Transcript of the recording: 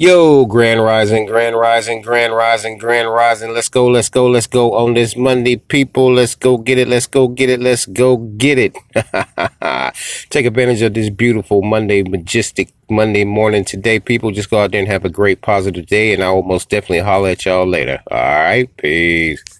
Yo, Grand Rising, Grand Rising, Grand Rising, Grand Rising. Let's go, let's go, let's go on this Monday, people. Let's go get it, let's go get it, let's go get it. Take advantage of this beautiful Monday, majestic Monday morning today, people. Just go out there and have a great, positive day, and I will most definitely holler at y'all later. All right, peace.